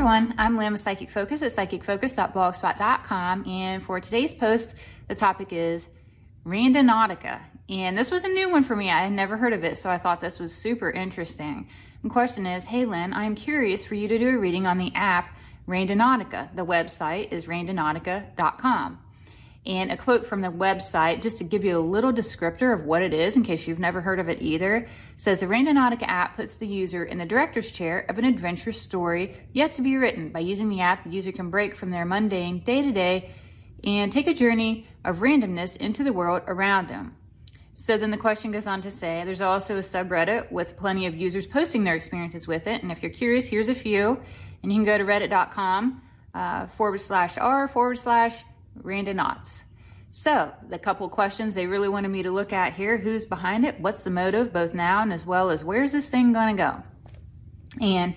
everyone, I'm Lynn with Psychic Focus at psychicfocus.blogspot.com and for today's post, the topic is Randonautica. And this was a new one for me. I had never heard of it, so I thought this was super interesting. The question is, hey Lynn, I'm curious for you to do a reading on the app Randonautica. The website is randonautica.com. And a quote from the website, just to give you a little descriptor of what it is in case you've never heard of it either, says the Randonautica app puts the user in the director's chair of an adventurous story yet to be written. By using the app, the user can break from their mundane day to day and take a journey of randomness into the world around them. So then the question goes on to say there's also a subreddit with plenty of users posting their experiences with it. And if you're curious, here's a few. And you can go to reddit.com uh, forward slash r forward slash randonauts. So, the couple questions they really wanted me to look at here who's behind it, what's the motive, both now and as well as where's this thing going to go? And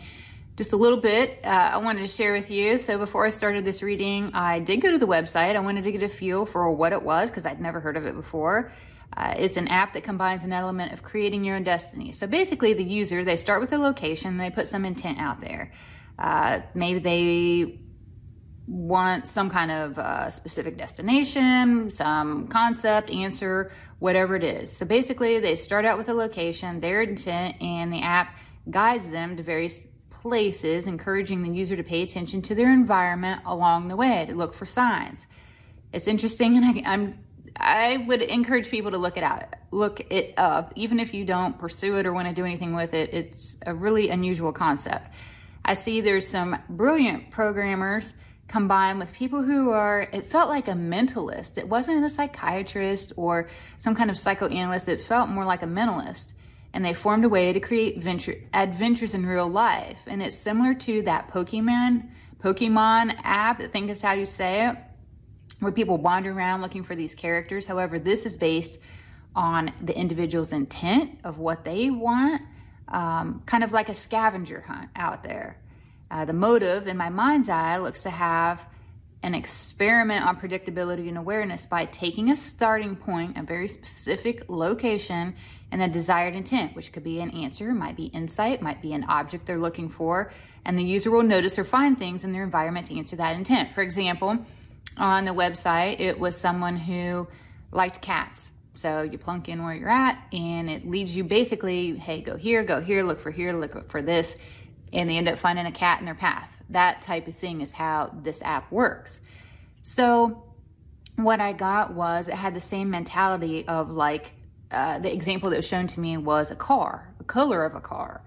just a little bit uh, I wanted to share with you. So, before I started this reading, I did go to the website. I wanted to get a feel for what it was because I'd never heard of it before. Uh, it's an app that combines an element of creating your own destiny. So basically, the user they start with a location, they put some intent out there. Uh, maybe they want some kind of uh, specific destination, some concept, answer, whatever it is. So basically, they start out with a location, their intent, and the app guides them to various places, encouraging the user to pay attention to their environment along the way to look for signs. It's interesting, and I, I'm I would encourage people to look it out, look it up, even if you don't pursue it or want to do anything with it. It's a really unusual concept. I see there's some brilliant programmers combined with people who are, it felt like a mentalist. It wasn't a psychiatrist or some kind of psychoanalyst. It felt more like a mentalist. And they formed a way to create venture, adventures in real life. And it's similar to that Pokemon, Pokemon app, I think is how you say it, where people wander around looking for these characters. However, this is based on the individual's intent of what they want, um, kind of like a scavenger hunt out there. Uh, the motive in my mind's eye looks to have an experiment on predictability and awareness by taking a starting point, a very specific location, and a desired intent, which could be an answer, might be insight, might be an object they're looking for, and the user will notice or find things in their environment to answer that intent. For example, on the website, it was someone who liked cats. So you plunk in where you're at, and it leads you basically, hey, go here, go here, look for here, look for this and they end up finding a cat in their path. That type of thing is how this app works. So what I got was it had the same mentality of like uh, the example that was shown to me was a car, a color of a car.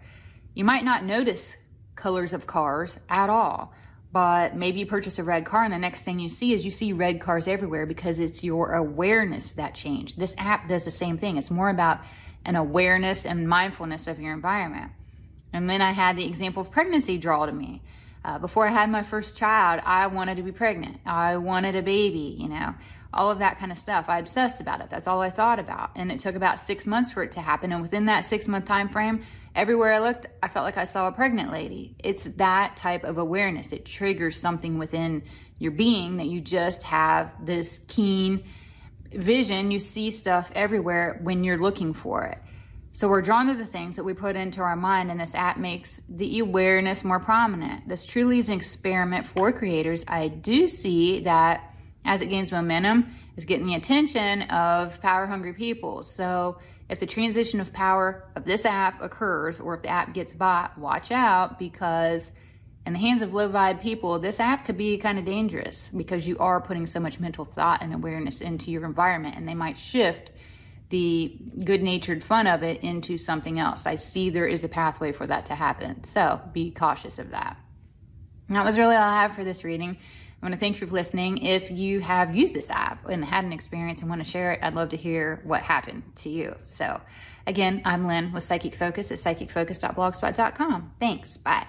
You might not notice colors of cars at all, but maybe you purchase a red car and the next thing you see is you see red cars everywhere because it's your awareness that changed. This app does the same thing. It's more about an awareness and mindfulness of your environment. And then I had the example of pregnancy draw to me. Uh, before I had my first child, I wanted to be pregnant. I wanted a baby, you know, all of that kind of stuff. I obsessed about it. That's all I thought about. And it took about six months for it to happen. And within that six month time frame, everywhere I looked, I felt like I saw a pregnant lady. It's that type of awareness. It triggers something within your being that you just have this keen vision. You see stuff everywhere when you're looking for it. So we're drawn to the things that we put into our mind, and this app makes the awareness more prominent. This truly is an experiment for creators. I do see that as it gains momentum, it's getting the attention of power hungry people. So if the transition of power of this app occurs, or if the app gets bought, watch out because in the hands of low vibe people, this app could be kind of dangerous because you are putting so much mental thought and awareness into your environment, and they might shift the good natured fun of it into something else. I see there is a pathway for that to happen. So be cautious of that. That was really all I have for this reading. I want to thank you for listening. If you have used this app and had an experience and want to share it, I'd love to hear what happened to you. So, again, I'm Lynn with Psychic Focus at psychicfocus.blogspot.com. Thanks. Bye.